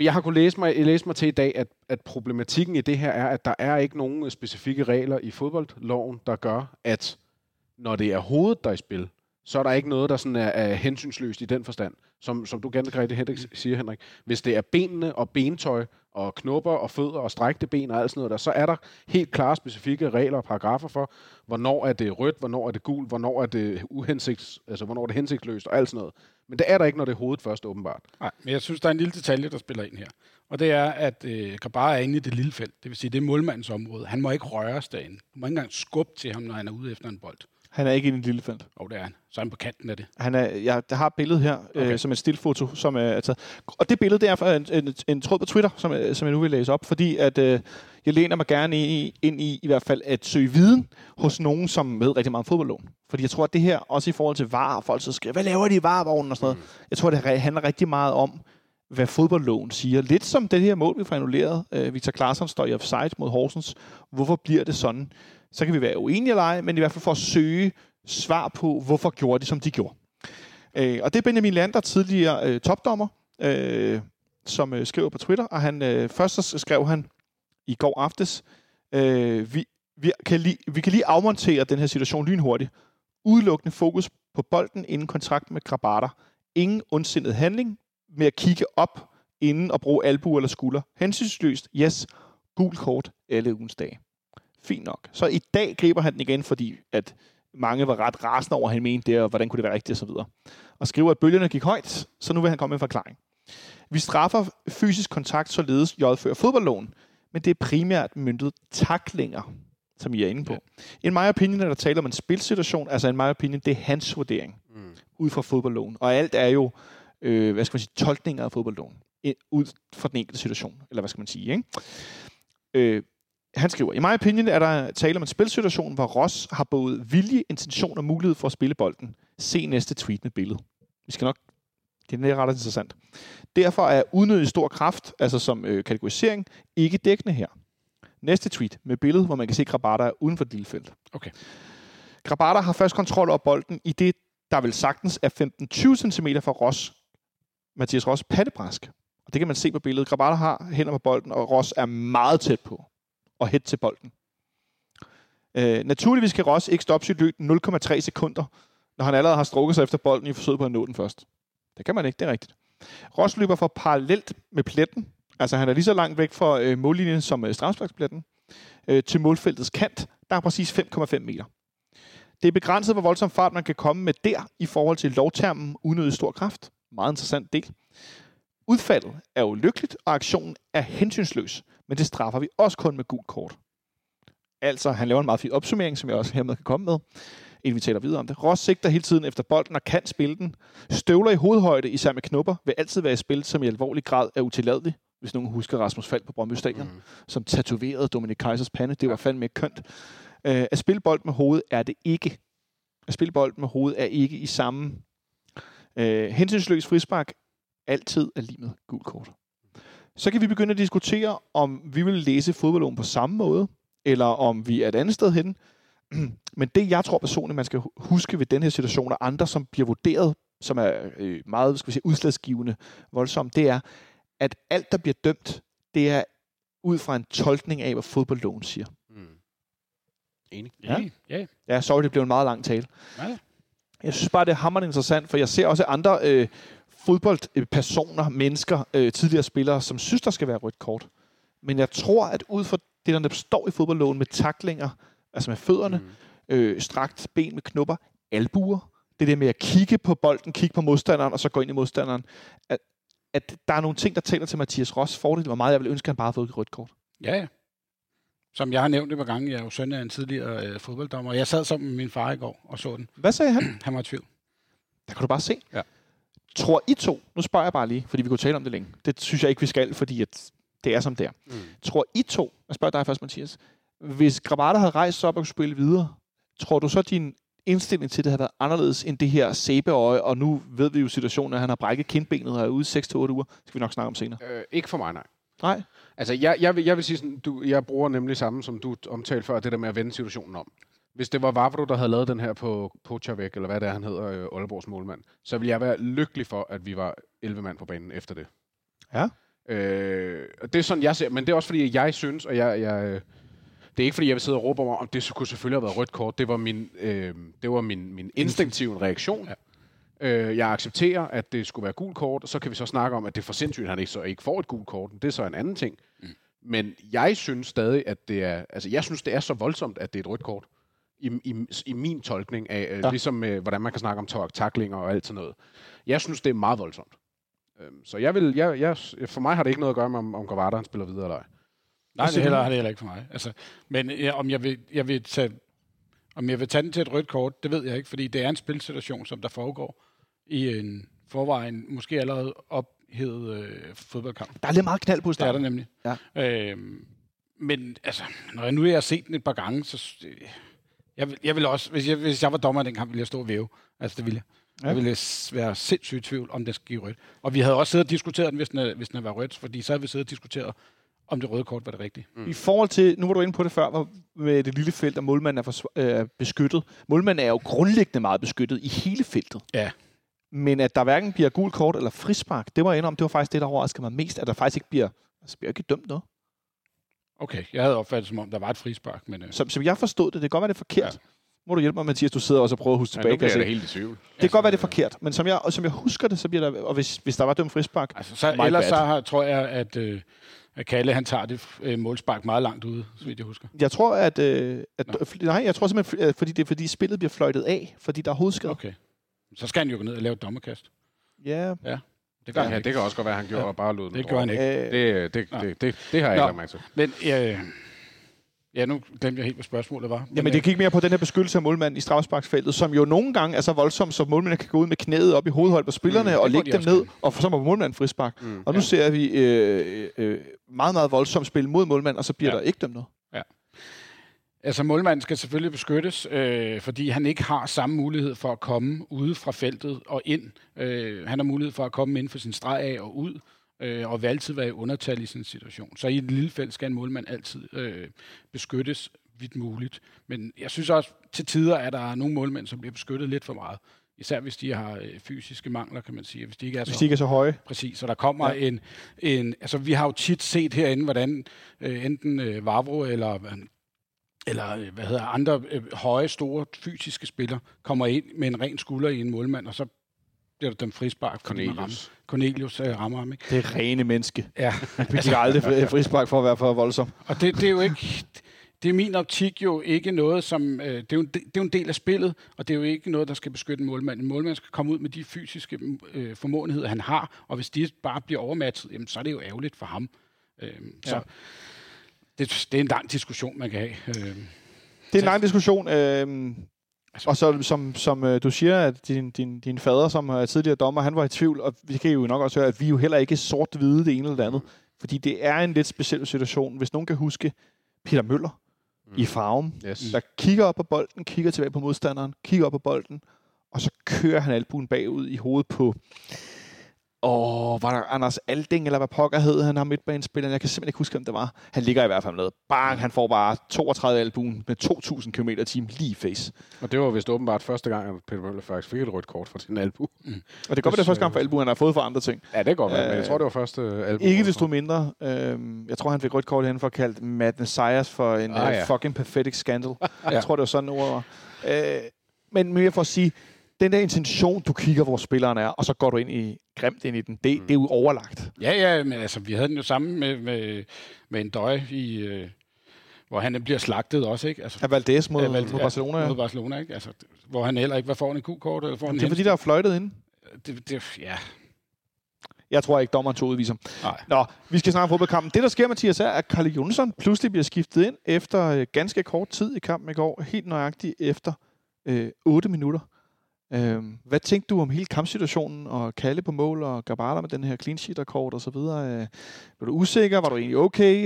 jeg har kunnet læse mig, læse mig til i dag, at, at problematikken i det her er, at der er ikke nogen specifikke regler i fodboldloven, der gør, at når det er hovedet, der er i spil, så er der ikke noget, der sådan er, er hensynsløst i den forstand. Som, som du ganske rigtigt siger, Henrik. Hvis det er benene og bentøj og knopper og fødder og strækte ben og alt sådan noget der, så er der helt klare specifikke regler og paragrafer for, hvornår er det rødt, hvornår er det gult, hvornår er det uhensigts, altså hvornår er det hensigtsløst og alt sådan noget. Men det er der ikke, når det er hovedet først, åbenbart. Nej, men jeg synes, der er en lille detalje, der spiller ind her. Og det er, at øh, Grabara er inde i det lille felt. Det vil sige, det er målmandens område. Han må ikke røre derinde. Du må ikke engang skubbe til ham, når han er ude efter en bold. Han er ikke et lille felt. Og det er han. Så er han på kanten af det. Han er, jeg har et billede her, okay. Okay. øh, som et stillfoto, som er taget. Og det billede, det er fra en, en, en tråd på Twitter, som, øh, som jeg nu vil læse op, fordi at, øh, jeg læner mig gerne i, ind i, i hvert fald, at søge viden hos nogen, som ved rigtig meget om fodboldloven. Fordi jeg tror, at det her, også i forhold til VAR, og folk så skriver, hvad laver de i VAR-vognen og sådan noget. Mm. Jeg tror, det handler rigtig meget om, hvad fodboldloven siger. Lidt som det her mål, vi får annulleret. Øh, Victor Claesson står i offside mod Horsens. Hvorfor bliver det sådan? Så kan vi være uenige eller ej, men i hvert fald for at søge svar på, hvorfor gjorde de, som de gjorde. Øh, og det er Benjamin Lander, tidligere øh, topdommer, øh, som øh, skriver på Twitter, og han øh, først så skrev han i går aftes, øh, vi, vi, kan lige, vi kan lige afmontere den her situation lynhurtigt. Udelukkende fokus på bolden inden kontrakt med Krabater. Ingen ondsindet handling med at kigge op inden og bruge albu eller skulder. Hensynsløst, yes, gul kort alle ugens dage. Fint nok. Så i dag griber han den igen, fordi at mange var ret rasende over, at han mente det, og hvordan kunne det være rigtigt, og så videre. Og skriver, at bølgerne gik højt, så nu vil han komme med en forklaring. Vi straffer fysisk kontakt således jødfører fodboldloven, men det er primært myndet taklinger, som I er inde på. Ja. In my opinion er der tale om en spilsituation, altså in my opinion, det er hans vurdering, mm. ud fra fodboldloven. Og alt er jo, øh, hvad skal man sige, tolkninger af fodboldloven, ud fra den enkelte situation, eller hvad skal man sige, ikke? Øh, han skriver, i my opinion er der tale om en spilsituation, hvor Ross har både vilje, intention og mulighed for at spille bolden. Se næste tweet med billede. Vi skal nok... Det er ret interessant. Derfor er unødig stor kraft, altså som øh, kategorisering, ikke dækkende her. Næste tweet med billede, hvor man kan se Grabata uden for det lille felt. Okay. Grabata har først kontrol over bolden i det, der vel sagtens er 15-20 cm fra Ross, Mathias Ross pattebræsk. Og det kan man se på billedet. Grabata har hænder på bolden, og Ross er meget tæt på og hætte til bolden. Øh, naturligvis kan Ross ikke stoppe sit løb 0,3 sekunder, når han allerede har strukket sig efter bolden i forsøget på at nå den først. Det kan man ikke, det er rigtigt. Ross løber for parallelt med pletten, altså han er lige så langt væk fra øh, mållinjen som øh, straffesparkspletten, øh, til målfeltets kant, der er præcis 5,5 meter. Det er begrænset, hvor voldsom fart man kan komme med der i forhold til lovtermen unødig stor kraft. Meget interessant del. Udfaldet er ulykkeligt, og aktionen er hensynsløs, men det straffer vi også kun med gul kort. Altså, han laver en meget fin opsummering, som jeg også hermed kan komme med, inden vi taler videre om det. Ross sigter hele tiden efter bolden og kan spille den. Støvler i hovedhøjde, især med knupper, vil altid være i spil, som i alvorlig grad er utilladelig. Hvis nogen husker Rasmus Falk på Brøndby Stadion, mm. som tatoverede Dominik Kaisers pande. Det var fandme ikke kønt. Øh, at spille bold med hovedet er det ikke. At spille bold med hovedet er ikke i samme øh, hensynsløs frispark. Altid er limet gul kort. Så kan vi begynde at diskutere, om vi vil læse fodboldloven på samme måde, eller om vi er et andet sted hen. Men det, jeg tror personligt, man skal huske ved den her situation, og andre, som bliver vurderet, som er øh, meget skal vi sige, udslagsgivende voldsomt, det er, at alt, der bliver dømt, det er ud fra en tolkning af, hvad fodboldloven siger. Mm. Enig. Ja. Ja. ja. Ja, sorry, det blev en meget lang tale. Ja. Jeg synes bare, det er hammerende interessant, for jeg ser også andre øh, fodboldpersoner, mennesker, øh, tidligere spillere, som synes, der skal være rødt kort. Men jeg tror, at ud fra det, der står i fodboldloven med taklinger, altså med fødderne, mm. øh, strakt ben med knupper, albuer, det der med at kigge på bolden, kigge på modstanderen, og så gå ind i modstanderen, at, at der er nogle ting, der taler til Mathias Ross fordel, hvor meget jeg vil ønske, at han bare havde fået et rødt kort. Ja, ja. Som jeg har nævnt et par gange, jeg er jo søn af en tidligere øh, fodbolddommer. Jeg sad sammen med min far i går og så den. Hvad sagde han? Han var i tvivl. Der kan du bare se. Ja. Tror I to, nu spørger jeg bare lige, fordi vi kunne tale om det længe. Det synes jeg ikke, vi skal, fordi at det er som det er. Mm. Tror I to, jeg spørger dig først, Mathias, hvis Grabata havde rejst sig op og spille videre, tror du så, din indstilling til det havde været anderledes end det her sæbeøje, og nu ved vi jo situationen, at han har brækket kindbenet og er ude 6-8 uger. Det skal vi nok snakke om senere. Øh, ikke for mig, nej. Nej, Altså, jeg, jeg, vil, jeg vil sige sådan, du, jeg bruger nemlig samme, som du omtalte før, det der med at vende situationen om. Hvis det var Vavro, der havde lavet den her på Pochavek, eller hvad det er, han hedder, øh, Aalborgs målmand, så ville jeg være lykkelig for, at vi var 11 mand på banen efter det. Ja. Øh, og det er sådan, jeg ser, men det er også fordi, jeg synes, og jeg, jeg øh, det er ikke fordi, jeg vil sidde og råbe om, om det kunne selvfølgelig have været rødt kort. Det var min, øh, det var min, min instinktive reaktion. Ja. Øh, jeg accepterer, at det skulle være gul kort, og så kan vi så snakke om, at det er for sindssygt, at han ikke, så ikke får et gult kort. Det er så en anden ting. Mm. Men jeg synes stadig, at det er, altså jeg synes, det er så voldsomt, at det er et rødt kort. I, i, i min tolkning af, ja. ligesom øh, hvordan man kan snakke om taklinger og alt sådan noget. Jeg synes, det er meget voldsomt. Øhm, så jeg vil, jeg, jeg, for mig har det ikke noget at gøre med, om, om Gavada han spiller videre eller ej. Nej, det heller, har det heller ikke for mig. Altså, men ja, om, jeg vil, jeg vil tage, om jeg vil tage den til et rødt kort, det ved jeg ikke, fordi det er en spilsituation, som der foregår i en forvejen måske allerede ophedet øh, fodboldkamp. Der er lidt meget knald på Det er der nemlig. Ja. Øhm, men altså, når jeg nu har set den et par gange, så... Øh, jeg vil, jeg vil også, hvis jeg, hvis jeg var dommer i den kamp, ville jeg stå og væve. Altså, det ville jeg. Ja. Jeg ville være sindssygt i tvivl, om det skal give rødt. Og vi havde også siddet og diskuteret den, hvis den, hvis den var rødt, fordi så havde vi siddet og diskuteret, om det røde kort var det rigtige. Mm. I forhold til, nu var du inde på det før, hvor med det lille felt, at målmanden er for, øh, beskyttet. Målmanden er jo grundlæggende meget beskyttet i hele feltet. Ja. Men at der hverken bliver gul kort eller frispark, det var om, det var faktisk det, der overraskede mig mest, at der faktisk ikke bliver, altså bliver ikke dømt noget. Okay, jeg havde opfattet som om, der var et frispark. Men, øh... som, som jeg forstod det, det kan godt være, det er forkert. Ja. Må du hjælpe mig, Mathias, du sidder også og prøver at huske ja, tilbage. Nu det helt i tvivl. Det kan godt være, det er forkert, men som jeg, og som jeg husker det, så bliver der, og hvis, hvis der var dømt frispark, altså, så, ellers bad. så har, tror jeg, at, øh, at Kalle han tager det øh, målspark meget langt ude, så vidt jeg husker. Jeg tror, at... Øh, at nej, jeg tror simpelthen, fordi det fordi spillet bliver fløjtet af, fordi der er hovedskade. Okay. Så skal han jo gå ned og lave et dommerkast. Ja. Ja. Det, gør ja, han det kan også godt være, at han gjorde ja. og bare lod Det gør han ikke. Det, det, det, det, det, det har jeg Nå, ikke til. Men øh, Ja, nu glemte jeg helt, hvad spørgsmålet var. Men, Jamen, det gik mere på den her beskyttelse af målmanden i strafsparksfeltet, som jo nogle gange er så voldsom, så målmanden kan gå ud med knæet op i hovedholdet på spillerne mm, og lægge dem ned, og så må målmanden frispark. Mm, og nu ja. ser vi øh, øh, meget, meget voldsomt spil mod målmanden, og så bliver ja. der ikke dem noget. Altså målmanden skal selvfølgelig beskyttes, øh, fordi han ikke har samme mulighed for at komme ude fra feltet og ind. Øh, han har mulighed for at komme ind for sin streg af og ud øh, og vil altid være i undertal i en situation. Så i et lille felt skal en målmand altid øh, beskyttes vidt muligt. Men jeg synes også til tider, at der er nogle målmænd, som bliver beskyttet lidt for meget. Især hvis de har øh, fysiske mangler, kan man sige. Hvis de ikke er, hvis så, de ikke er så høje. Præcis, så der kommer ja. en, en... Altså, vi har jo tit set herinde, hvordan øh, enten øh, Vavro eller eller øh, hvad hedder andre øh, høje, store fysiske spillere kommer ind med en ren skulder i en målmand, og så bliver der dømt frispark. Cornelius. Cornelius uh, rammer ham, ikke? Det er rene menneske. Ja. Vi kan aldrig frispark for at være for voldsom. Og det, det er jo ikke... Det er min optik jo ikke noget, som... Øh, det, er jo, det, det er jo en del af spillet, og det er jo ikke noget, der skal beskytte en målmand. En målmand skal komme ud med de fysiske øh, formåenheder, han har, og hvis de bare bliver overmatchet, jamen, så er det jo ærgerligt for ham. Øh, så det, det er en lang diskussion, man kan have. Øh, det er en lang diskussion. Øh, og så som, som øh, du siger, at din, din, din fader, som er tidligere dommer, han var i tvivl, og vi kan jo nok også høre, at vi jo heller ikke sort-hvide det ene eller det andet. Fordi det er en lidt speciel situation. Hvis nogen kan huske Peter Møller mm. i farven, yes. der kigger op på bolden, kigger tilbage på modstanderen, kigger op på bolden, og så kører han albuen bagud i hovedet på og var der Anders Alding, eller hvad pokker hed han, har midtbanespilleren? Jeg kan simpelthen ikke huske, hvem det var. Han ligger i hvert fald med. Bang, han får bare 32 albuen med 2.000 km time lige face. Og det var vist åbenbart første gang, at Peter Møller faktisk fik et rødt kort for sin albu. Mm. Og det går godt det første gang for albu, han har fået for andre ting. Ja, det går godt, men jeg tror, det var første albu. Ikke desto mindre. Øh, jeg tror, han fik rødt kort hen for at kalde Matt Sayers for en ah, ja. uh, fucking pathetic scandal. ja. Jeg tror, det var sådan ordet var. Øh, men mere for at sige, den der intention, du kigger, hvor spilleren er, og så går du ind i grimt ind i den, det, mm. det er jo overlagt. Ja, ja, men altså, vi havde den jo sammen med, med, med en døj i... Øh, hvor han bliver slagtet også, ikke? Altså, af Valdez mod, ja, mod Barcelona. Ja, mod Barcelona, ikke? Altså, hvor han heller ikke var foran en Q-kort. Eller foran det er fordi, der er fløjtet inde. Det, det, ja. Jeg tror ikke, dommeren tog udviser. Nej. Nå, vi skal snakke fodboldkampen. Det, der sker, Mathias, er, at Karl Jonsson pludselig bliver skiftet ind efter øh, ganske kort tid i kampen i går. Helt nøjagtigt efter øh, 8 minutter. Øhm, hvad tænkte du om hele kampsituationen og Kalle på mål og Gabala med den her clean sheet rekord og så videre? Øh, var du usikker? Var du egentlig okay?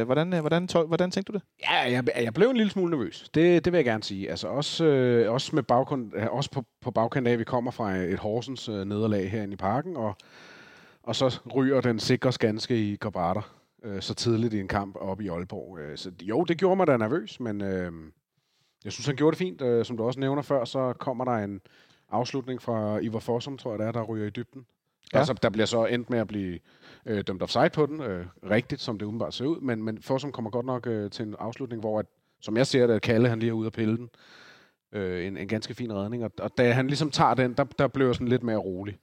Øh, hvordan, øh, hvordan, hvordan, hvordan tænkte du det? Ja, jeg, jeg blev en lille smule nervøs. Det, det vil jeg gerne sige. Altså også, øh, også, med baggrund, også på, på bagkant af, at vi kommer fra et Horsens øh, nederlag herinde i parken, og, og så ryger den sikre skanske i Gabata øh, så tidligt i en kamp op i Aalborg. Øh, så jo, det gjorde mig da nervøs, men... Øh, Jeg synes, han gjorde det fint. Øh, som du også nævner før, så kommer der en afslutning fra Ivar Fossum, tror jeg det er, der ryger i dybden. Ja. Altså, der bliver så endt med at blive øh, dømt offside på den, øh, rigtigt, som det umiddelbart ser ud, men, men Fossum kommer godt nok øh, til en afslutning, hvor, at, som jeg ser det, at Kalle han lige er ude at pille den. Øh, en, en ganske fin redning, og, og da han ligesom tager den, der, der blev jeg sådan lidt mere rolig.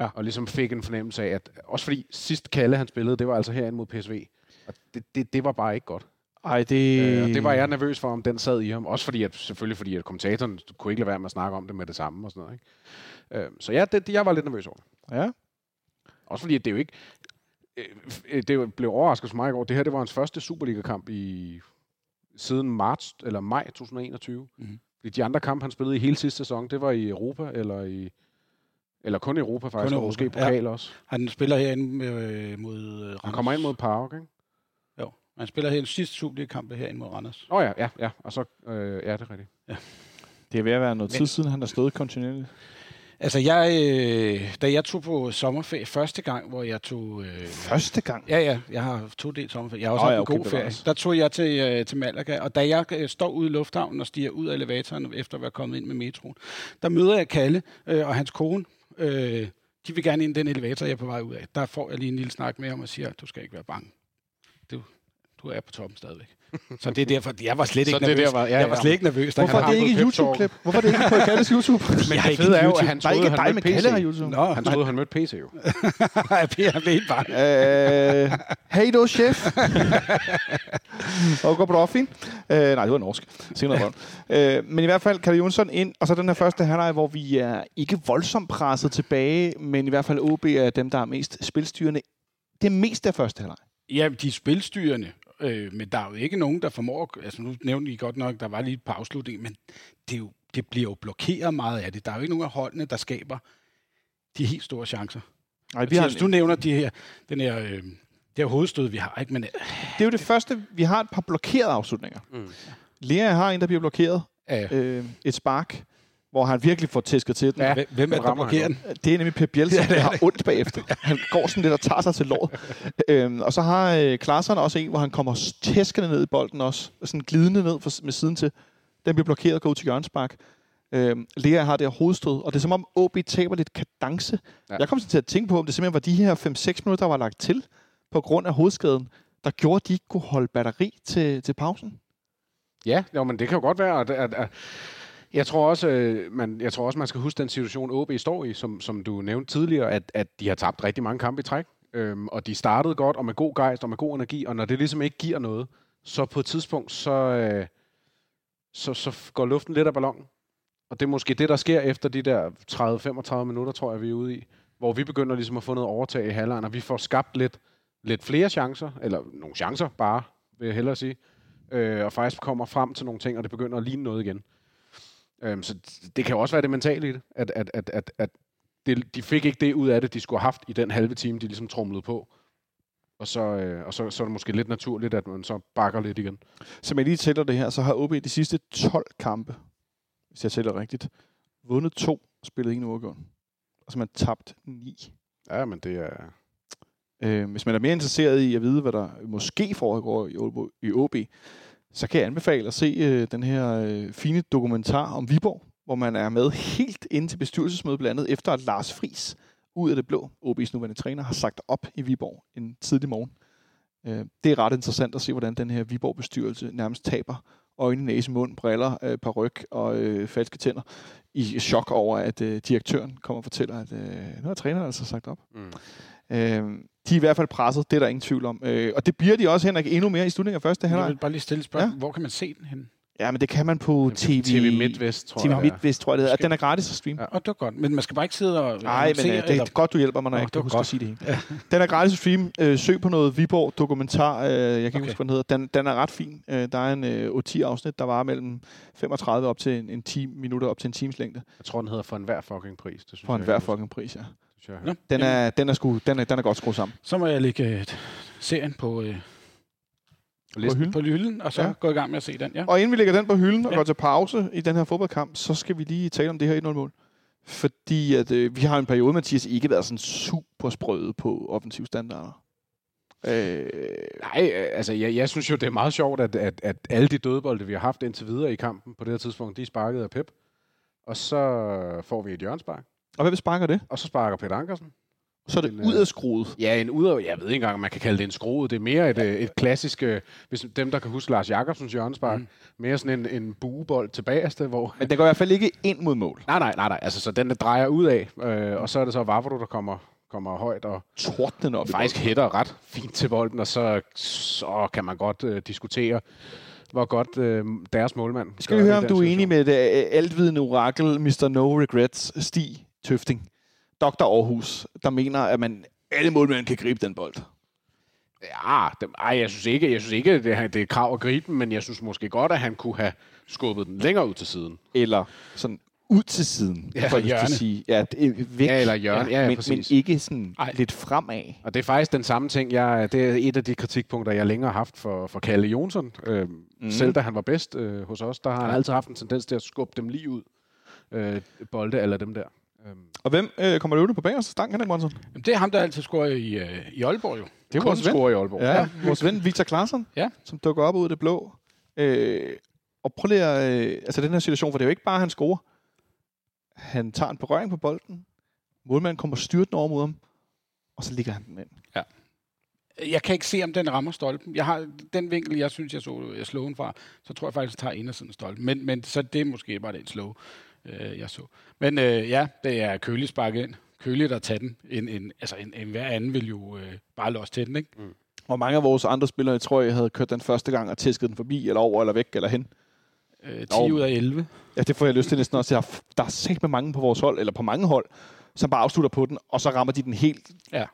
Ja. Og ligesom fik en fornemmelse af, at også fordi sidst Kalle han spillede, det var altså herinde mod PSV, og det, det, det var bare ikke godt. Ej, det... Øh, og det var jeg nervøs for, om den sad i ham. Også fordi, at, selvfølgelig fordi, at kommentatoren kunne ikke lade være med at snakke om det med det samme og sådan noget. Ikke? Øh, så ja, det, det, jeg var lidt nervøs over. Ja. Også fordi, at det er jo ikke... Øh, det blev overrasket for mig i går. Det her, det var hans første Superliga-kamp i siden marts eller maj 2021. Mhm. Mm-hmm. Fordi de andre kampe, han spillede i hele sidste sæson, det var i Europa, eller i... Eller kun i Europa faktisk, Kun og Europa, måske ja. pokal ja. også. Han spiller herinde øh, mod øh. Han kommer ind mod Park, ikke? Han spiller her sidste Superliga-kamp herinde mod Randers. Åh oh, ja, ja, ja. Og så... Øh, ja, det er rigtigt. Det er ved at være noget Men- tid siden, han har stået kontinuerligt. Altså, jeg, øh, da jeg tog på sommerferie første gang, hvor jeg tog... Øh, Første gang. Ja, ja, jeg har to del sommerferie. Jeg har også haft ja, en okay, god ferie. Der tog jeg til, øh, til Malaga, og da jeg øh, står ude i lufthavnen og stiger ud af elevatoren efter at være kommet ind med metroen, der møder jeg Kalle øh, og hans kone. Øh, de vil gerne ind i den elevator, jeg er på vej ud af. Der får jeg lige en lille snak med ham og siger, du skal ikke være bange. Du, du er på toppen stadigvæk. Så det er derfor, jeg var slet ikke det er nervøs. der, var- ja, jeg var ja. slet ikke nervøs. Hvorfor han er det ikke. YouTube-klip? Hvorfor er det ikke på Kalles YouTube? Men Jeg det ikke fede er jo, YouTube. at han er ikke troede, han mødte PC. YouTube. Nå, Han troede, han mødte PC jo. jeg blev helt bange. Øh, hey du, chef. og går på fint. Øh, nej, det var norsk. Senere noget øh, Men i hvert fald, Kalle Jonsson ind, og så den her første halvleg, hvor vi er ikke voldsomt presset tilbage, men i hvert fald OB er dem, der er mest spilstyrende. Det er mest af første halvleg. Ja, de er spilstyrende, øh, men der er jo ikke nogen, der formår... Altså, nu nævnte I godt nok, der var lige et par afslutninger, men det, er jo, det bliver jo blokeret meget af det. Der er jo ikke nogen af holdene, der skaber de helt store chancer. Nej, vi Vi har, du nævner de her, den her, øh, det her hovedstød, vi har, ikke? Men, øh, det er jo det første. Vi har et par blokerede afslutninger. Mm. Lea har en, der bliver blokeret. øh, Øh, et spark, hvor han virkelig får tæsket til den. Ja. hvem- er det, der blokerer den? Det er nemlig Pep Bielsa, der har ondt bagefter. Han går sådan lidt og tager sig til låret. Øhm, og så har øh, Klaaseren også en, hvor han kommer tæskende ned i bolden også. Sådan glidende ned for, med siden til. Den bliver blokeret og går ud til hjørnspark. Øhm, Lea har det her hovedstød, og det er som om OB taber lidt kadence. Ja. Ja. Jeg kom sådan til at tænke på, om det simpelthen var de her 5-6 minutter, der var lagt til på grund af hovedskaden, der gjorde, at de ikke kunne holde batteri til, til pausen. Ja, jo, men det kan jo godt være, at, at, at jeg tror også, øh, man, jeg tror også, man skal huske den situation, OB står i, som, som du nævnte tidligere, at, at de har tabt rigtig mange kampe i træk, øhm, og de startede godt, og med god gejst, og med god energi, og når det ligesom ikke giver noget, så på et tidspunkt, så, øh, så, så går luften lidt af ballonen. Og det er måske det, der sker efter de der 30-35 minutter, tror jeg, vi er ude i, hvor vi begynder ligesom at få noget overtag i halvlejen, og vi får skabt lidt, lidt flere chancer, eller nogle chancer bare, vil jeg hellere sige, øh, og faktisk kommer frem til nogle ting, og det begynder at ligne noget igen. Øhm, så det kan jo også være det mentale i det, at, at, at, at, at det, de fik ikke det ud af det, de skulle have haft i den halve time, de ligesom trumlede på. Og så, øh, og så, så er det måske lidt naturligt, at man så bakker lidt igen. Som jeg lige tæller det her, så har OB de sidste 12 kampe, hvis jeg tæller rigtigt, vundet to og spillet en uafgjort. Og så har man tabt ni. Ja, men det er... Øh, hvis man er mere interesseret i at vide, hvad der måske foregår i OB, i OB så kan jeg anbefale at se øh, den her øh, fine dokumentar om Viborg, hvor man er med helt ind til bestyrelsesmødet blandt andet, efter at Lars Fris ud af det blå, OB's nuværende træner, har sagt op i Viborg en tidlig morgen. Øh, det er ret interessant at se, hvordan den her Viborg-bestyrelse nærmest taber øjne, næse, mund, briller, øh, paryk og øh, falske tænder i chok over, at øh, direktøren kommer og fortæller, at øh, nu har træneren altså sagt op. Mm. Øh, de er i hvert fald presset, det er der ingen tvivl om. Øh, og det bliver de også, Henrik, endnu mere i slutningen af første Jeg halvleg. vil bare lige stille spørgsmål. Ja. Ja. Hvor kan man se den hen? Ja, men det kan man på TV, TV MidtVest, tror TV jeg. MidtVest, tror jeg det hedder. Skal- Den er gratis at streame. Ja. Oh, det var godt. Men man skal bare ikke sidde og... Nej, men øh, det er godt, du hjælper mig, når Nå, jeg ikke kan huske at godt. sige det hele. Den er gratis at streame. Øh, søg på noget Viborg dokumentar. Øh, jeg kan ikke Okay. huske, hvad den hedder. Den, den er ret fin. Øh, der er en øh, 10 afsnit, der var mellem 35 op til en, en 10 minutter op til en times længde. Jeg tror, den hedder For enhver fucking pris. Det synes For jeg, en hver jeg fucking pris, ja. Synes, jeg, Nå, Den jamen, er, den er, sgu, den er, den er godt skruet sammen. Så må jeg lægge øh, serien på, øh, På hylden. på hylden, og så Ja. gå i gang med at se den. Ja. Og inden vi lægger den på hylden og Ja. går til pause i den her fodboldkamp, så skal vi lige tale om det her 1-0-mål. Fordi at, øh, vi har en periode, Mathias, ikke været sådan super sprøde på offensiv standarder. Øh, Nej, øh, altså jeg, jeg synes jo, det er meget sjovt, at, at, at alle de dødbolde, vi har haft indtil videre i kampen på det her tidspunkt, de er sparket af Pep. Og så får vi et hjørnspark. Og hvem sparker det? Og så sparker Peter Ankersen. Så er det øh, ud af skruet. Ja, en ud af, jeg ved ikke engang, om man kan kalde det en skrue. Det er mere et, øh, et klassisk, øh, hvis dem, der kan huske Lars Jakobsens hjørnespark, mm. mere sådan en, en buebold tilbage, hvor... Men det går i hvert fald ikke ind mod mål. Nej, nej, nej, nej. Altså, så den der drejer ud af, øh, og så er det så Vavro, der kommer, kommer højt og Tordnen op. faktisk hætter ret fint til bolden, og så, så kan man godt øh, diskutere, hvor godt øh, deres målmand Skal vi høre, om du er enig med det altvidende orakel, Mr. No Regrets, Stig Tøfting, Dr. Aarhus, der mener, at man alle målmænd kan gribe den bold. Ja, det, ej, jeg synes ikke, jeg synes ikke det, er, det er krav at gribe den, men jeg synes måske godt, at han kunne have skubbet den længere ud til siden. Eller sådan ud til siden, Ja, for at sige. Ja, det væk. Ja, eller hjørne. Ja, ja, men, men præcis. ikke sådan Ej. lidt fremad. Og det er faktisk den samme ting, jeg, det er et af de kritikpunkter, jeg længere har haft for, for Kalle Jonsson. Øh, mm. Selv da han var bedst øh, hos os, der har han altid haft en tendens til at skubbe dem lige ud. Øh, bolde eller dem der. Øhm, Og hvem øh, kommer løbende på bagerste stang, Henrik Monsen? Jamen, det er ham, der altid scorer i, øh, i Aalborg jo. Det er kun vores ven. score i Aalborg. Ja, ja, vores ven Victor Claesson, Ja. som dukker op ud af det blå. Øh, og prøv lige at, øh, altså den her situation, for det er jo ikke bare, at han scorer. Han tager en berøring på bolden. Målmanden kommer styrtende over mod ham. Og så ligger han den ind. Jeg kan ikke se, om den rammer stolpen. Jeg har den vinkel, jeg synes, jeg så jeg slå den fra, så tror jeg faktisk, jeg tager indersiden af stolpen. Men, men så det er måske bare den slow, øh, jeg så. Men øh, ja, det er køligt sparket ind. Køligt at tage den. En, en, altså en, en hver anden vil jo øh, bare låse til den, ikke? Og mange af vores andre spillere, tror jeg, havde kørt den første gang og tæsket den forbi, eller over, eller væk, eller hen. Øh, 10 Nå. ud af 11. Ja, det får jeg lyst til næsten også. Der er, der er sæt med mange på vores hold, eller på mange hold, som bare afslutter på den, og så rammer de den helt, Ja.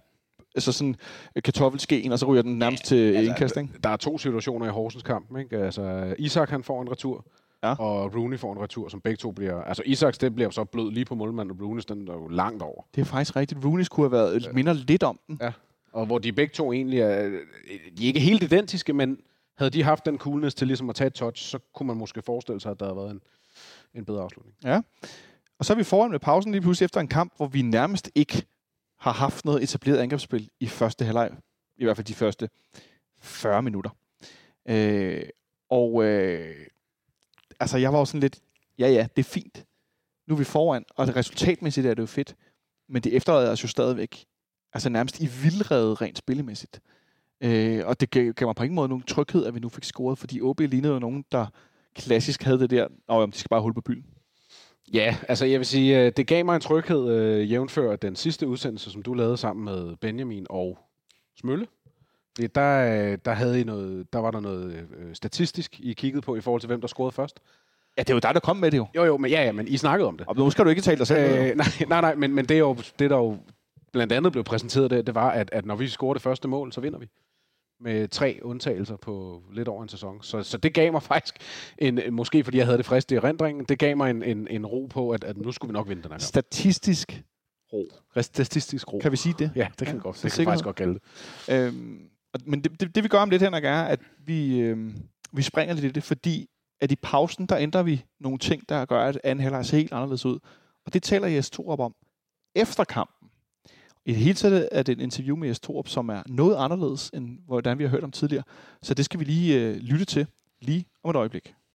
altså sådan øh, kartoffelskeen, og så ryger den nærmest til altså, indkast, ikke? Der er to situationer i Horsens kamp. Ikke? Altså, Isak han får en retur, Ja. og Rooney får en retur, som begge to bliver... Altså Isaks, det bliver så blød lige på målmanden, og Rooney's, den er jo langt over. Det er faktisk rigtigt. Rooney skulle have været, ja. minder lidt om den. Ja. Og hvor de begge to egentlig er... De er ikke helt identiske, men havde de haft den coolness til ligesom at tage et touch, så kunne man måske forestille sig, at der havde været en, en bedre afslutning. Ja. Og så er vi foran med pausen lige pludselig efter en kamp, hvor vi nærmest ikke har haft noget etableret angrebsspil i første halvleg. I hvert fald de første 40 minutter. Øh, og øh, altså, jeg var jo sådan lidt, ja ja, det er fint. Nu er vi foran, og det resultatmæssigt er det jo fedt. Men det efterlader os jo stadigvæk altså nærmest i vildrede rent spillemæssigt. Øh, og det gav, gav mig på ingen måde nogen tryghed, at vi nu fik scoret, fordi OB lignede jo nogen, der klassisk havde det der, og de skal bare holde på byen. Ja, altså jeg vil sige, øh, det gav mig en tryghed, øh, jævnfør den sidste udsendelse, som du lavede sammen med Benjamin og Smølle. Der, øh, der, havde I noget, der var der noget øh, statistisk, I kiggede på i forhold til, hvem der scorede først. Ja, det er jo dig, der kom med det jo. Jo, jo, men ja, ja, men I snakkede om det. Og nu skal du ikke tale dig selv. Øh, nej, nej, nej, men, men det, er jo, det, der jo blandt andet blev præsenteret, det, det var, at, at når vi scorer det første mål, så vinder vi. Med tre undtagelser på lidt over en sæson. Så, så det gav mig faktisk, en, måske fordi jeg havde det frist i erindringen, det gav mig en, en, en ro på, at, at nu skulle vi nok vinde den her statistisk ro. Statistisk ro. Kan vi sige det? Ja, det kan, ja, godt, med det kan sikkerhed. faktisk godt kalde det. Øhm, men det, det, det, vi gør om lidt, Henrik, er, at vi, øh, vi springer lidt i det, fordi at i pausen, der ændrer vi nogle ting, der gør, at anden halvleg ser helt anderledes ud. Og det taler Jes Torup om efter kampen. I det hele taget er det et interview med Jes Torup, som er noget anderledes, end hvordan vi har hørt om tidligere. Så det skal vi lige øh, lytte til lige om et øjeblik.